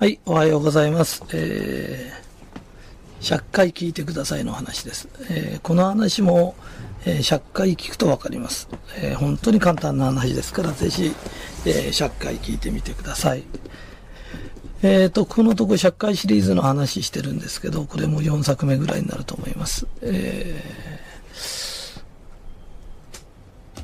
はい、おはようございます。えー、100回聞いてくださいの話です。えーこの話も、えー100回聞くとわかります、えー本当に簡単な話ですから、ぜひ、えー100回聞いてみてください。えーと、このとこ100回シリーズの話してるんですけど、これも4作目ぐらいになると思います。えー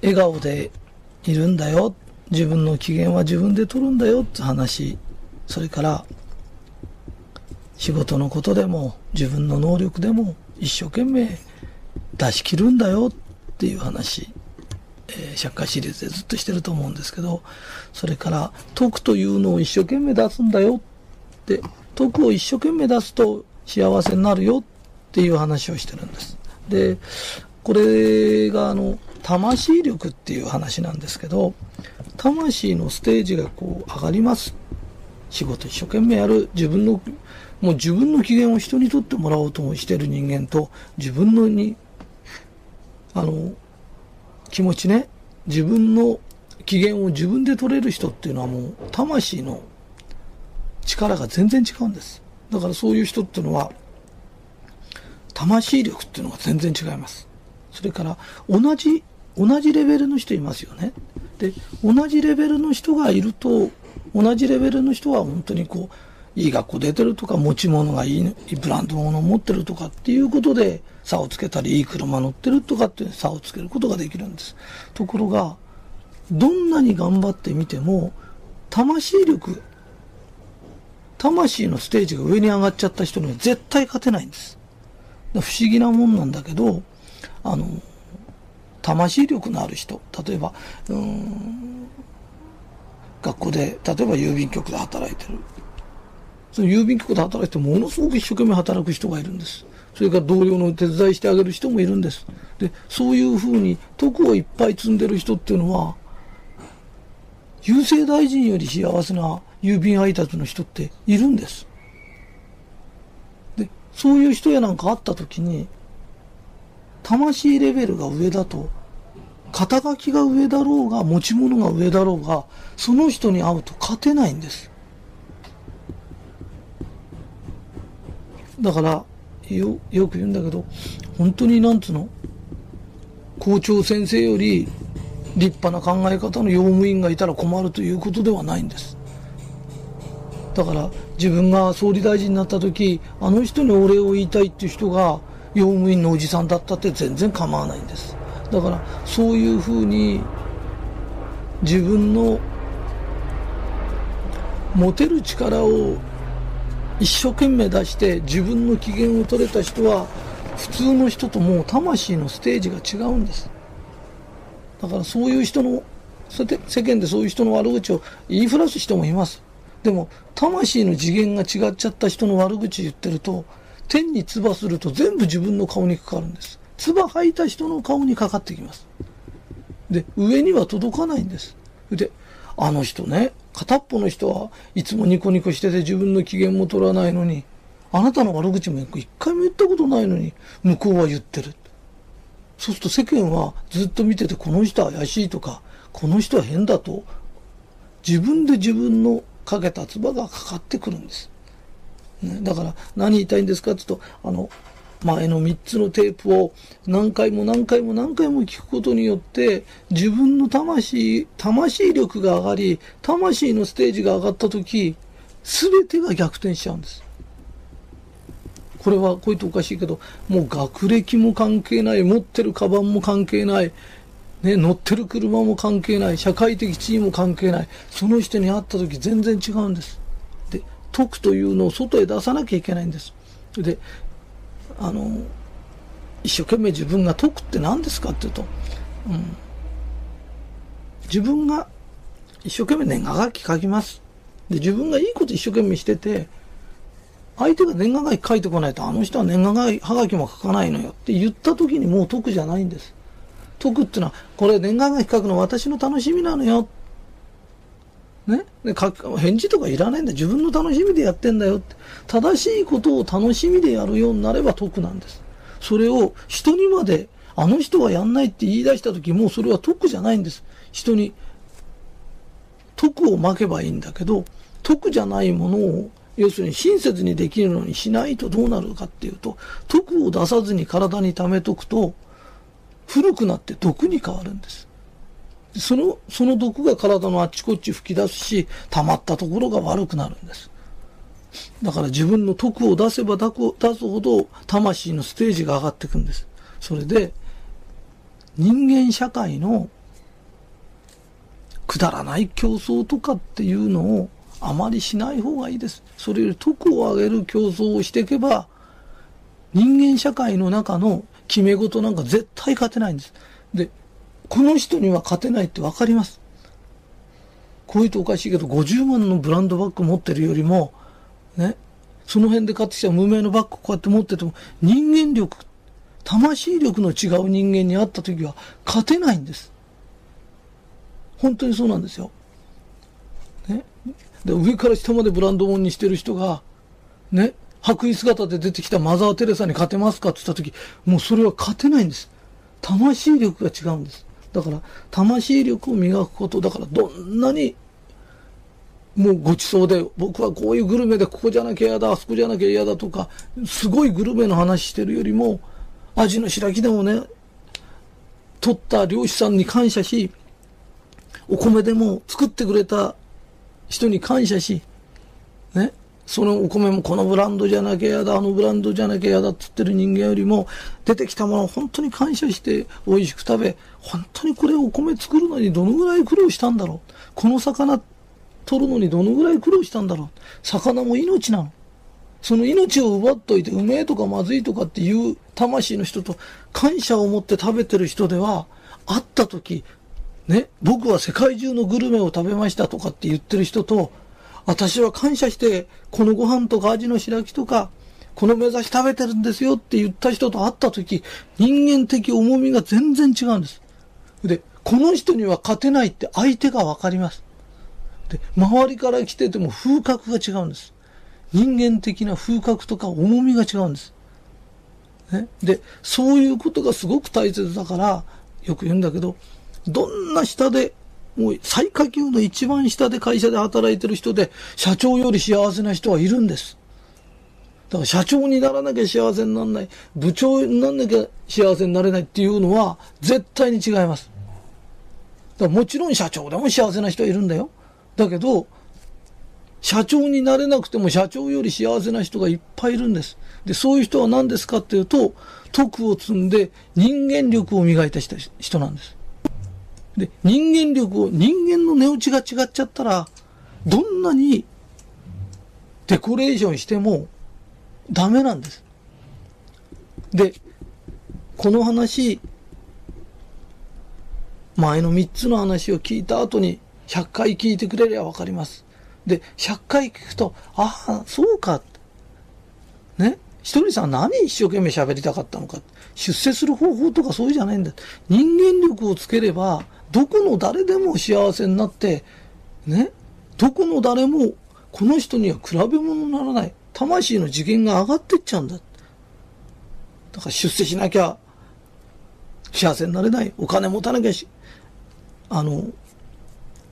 笑顔でいるんだよ。自分の機嫌は自分で取るんだよって話。それから、仕事のことでも自分の能力でも一生懸命出し切るんだよっていう話。えー、100回シリーズでずっとしてると思うんですけど、それから、徳というのを一生懸命出すんだよって、徳を一生懸命出すと幸せになるよっていう話をしてるんです。で、これがあの、魂力っていう話なんですけど、魂のステージがこう上がります。仕事一生懸命やる。自分の、もう自分の機嫌を人にとってもらおうとしてる人間と、自分のに、あの、気持ちね、自分の機嫌を自分で取れる人っていうのはもう、魂の力が全然違うんです。だからそういう人っていうのは、魂力っていうのが全然違います。それから、同じ、同じレベルの人いますよね。で、同じレベルの人がいると、同じレベルの人は本当にこう、いい学校出てるとか、持ち物がいい、ブランド物を持ってるとかっていうことで差をつけたり、いい車乗ってるとかっていう差をつけることができるんです。ところが、どんなに頑張ってみても、魂力、魂のステージが上に上がっちゃった人には絶対勝てないんです。不思議なもんなんだけど、あの、魂力のある人、例えば、うん、学校で、例えば郵便局で働いてる。その郵便局で働いてものすごく一生懸命働く人がいるんです。それから同僚の手伝いしてあげる人もいるんです。で、そういうふうに徳をいっぱい積んでる人っていうのは、郵政大臣より幸せな郵便配達の人っているんです。で、そういう人やなんか会った時に、魂レベルが上だと、肩書きが上だろうが、持ち物が上だろうが、その人に会うと勝てないんです。だから、よ、よく言うんだけど、本当になんつうの、校長先生より立派な考え方の用務員がいたら困るということではないんです。だから自分が総理大臣になった時、あの人にお礼を言いたいっていう人が用務員のおじさんだったって全然構わないんです。だからそういうふうに自分の持てる力を一生懸命出して自分の機嫌を取れた人は普通の人ともう魂のステージが違うんです。だからそういう人の、それで世間でそういう人の悪口を言いふらす人もいます。でも、魂の次元が違っちゃった人の悪口言ってると、天に唾すると全部自分の顔にかかるんです。唾吐いた人の顔にかかってきます。で、上には届かないんです。で、あの人ね、片っぽの人はいつもニコニコしてて自分の機嫌も取らないのに、あなたの悪口も一回も言ったことないのに、向こうは言ってる。そうすると世間はずっと見てて、この人は怪しいとか、この人は変だと、自分で自分のかけた唾がかかってくるんです。ね、だから何言いたいんですかって言うと、あの、前の3つのテープを何回も何回も何回も聞くことによって、自分の魂、魂力が上がり、魂のステージが上がったとき、すべてが逆転しちゃうんです。これはこう言っておかしいけど、もう学歴も関係ない、持ってるカバンも関係ない、ね、乗ってる車も関係ない、社会的地位も関係ない、その人に会った時全然違うんです。で、徳というのを外へ出さなきゃいけないんです。で、あの、一生懸命自分が徳って何ですかっていうと、うん、自分が一生懸命年賀書き書きます。で、自分がいいこと一生懸命してて、相手が年賀はがき書いてこないと、あの人は年賀はがきも書かないのよって言った時にもう得じゃないんです。得っていうのは、これ年賀はがき書くの私の楽しみなのよ。ね。で返事とかいらないんだ。自分の楽しみでやってんだよって。正しいことを楽しみでやるようになれば得なんです。それを人にまで、あの人はやんないって言い出した時、もうそれは得じゃないんです。人に得をまけばいいんだけど、得じゃないものを要するに親切にできるのにしないとどうなるかっていうと、毒を出さずに体に溜めとくと、古くなって毒に変わるんです。その、その毒が体のあっちこっち吹き出すし、溜まったところが悪くなるんです。だから自分の徳を出せば出すほど魂のステージが上がっていくんです。それで、人間社会のくだらない競争とかっていうのをあまりしない方がいいです。それより徳を上げる競争をしていけば、人間社会の中の決め事なんか絶対勝てないんです。で、この人には勝てないってわかります。こういうとおかしいけど、50万のブランドバッグ持ってるよりも、ね、その辺で買ってきた無名のバッグこうやって持ってても、人間力、魂力の違う人間に会った時は勝てないんです。本当にそうなんですよ。ね。で、上から下までブランド物にしてる人が、ね、白衣姿で出てきたマザー・テレサに勝てますかって言った時、もうそれは勝てないんです。魂力が違うんです。だから、魂力を磨くこと、だからどんなに、もうごちそうで、僕はこういうグルメでここじゃなきゃ嫌だ、あそこじゃなきゃ嫌だとか、すごいグルメの話してるよりも、味の白木でもね、取った漁師さんに感謝し、お米でも作ってくれた人に感謝し、ね、そのお米もこのブランドじゃなきゃ嫌だ、あのブランドじゃなきゃ嫌だって言ってる人間よりも、出てきたものを本当に感謝して美味しく食べ、本当にこれお米作るのにどのぐらい苦労したんだろう。この魚取るのにどのぐらい苦労したんだろう。魚も命なの。その命を奪っといて、うめえとかまずいとかっていう魂の人と感謝を持って食べてる人では、会った時、ね、僕は世界中のグルメを食べましたとかって言ってる人と、私は感謝して、このご飯とか味の白木とか、この目指し食べてるんですよって言った人と会った時、人間的重みが全然違うんです。で、この人には勝てないって相手がわかります。で、周りから来てても風格が違うんです。人間的な風格とか重みが違うんです。ね、で、そういうことがすごく大切だから、よく言うんだけど、どんな下で、もう最下級の一番下で会社で働いてる人で、社長より幸せな人はいるんです。だから社長にならなきゃ幸せにならない、部長にならなきゃ幸せになれないっていうのは絶対に違います。だからもちろん社長でも幸せな人はいるんだよ。だけど、社長になれなくても社長より幸せな人がいっぱいいるんです。で、そういう人は何ですかっていうと、徳を積んで人間力を磨いた人なんです。で、人間力を、人間の値打ちが違っちゃったら、どんなにデコレーションしてもダメなんです。で、この話、前の3つの話を聞いた後に100回聞いてくれりゃわかります。で、100回聞くと、ああ、そうか。ね？ひとりさん何一生懸命喋りたかったのか。出世する方法とかそうじゃないんだ。人間力をつければ、どこの誰でも幸せになって、ね、どこの誰もこの人には比べ物にならない。魂の次元が上がってっちゃうんだ。だから出世しなきゃ幸せになれない。お金持たなきゃし、あの、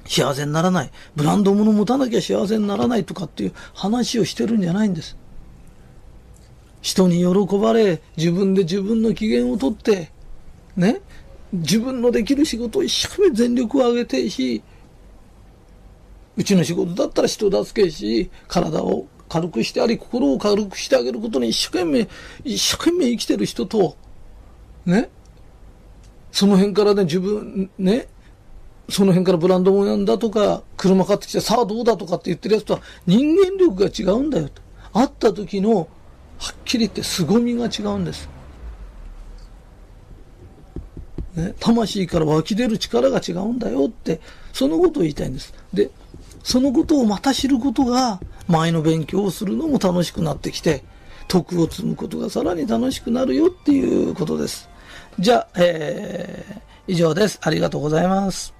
幸せにならない。ブランド物持たなきゃ幸せにならないとかっていう話をしてるんじゃないんです。人に喜ばれ、自分で自分の機嫌をとって、ね、自分のできる仕事を一生懸命全力を挙げてし、うちの仕事だったら人助けし、体を軽くしてあり、心を軽くしてあげることに一生懸命、一生懸命生きてる人と、ね、その辺からね、自分、ね、その辺からブランド物なんだとか、車買ってきて、さあどうだとかって言ってるやつとは人間力が違うんだよと。会った時の、はっきり言って凄みが違うんです。ね、魂から湧き出る力が違うんだよって、そのことを言いたいんです。で、そのことをまた知ることが、前の勉強をするのも楽しくなってきて、徳を積むことがさらに楽しくなるよっていうことです。じゃあ、えー、以上です。ありがとうございます。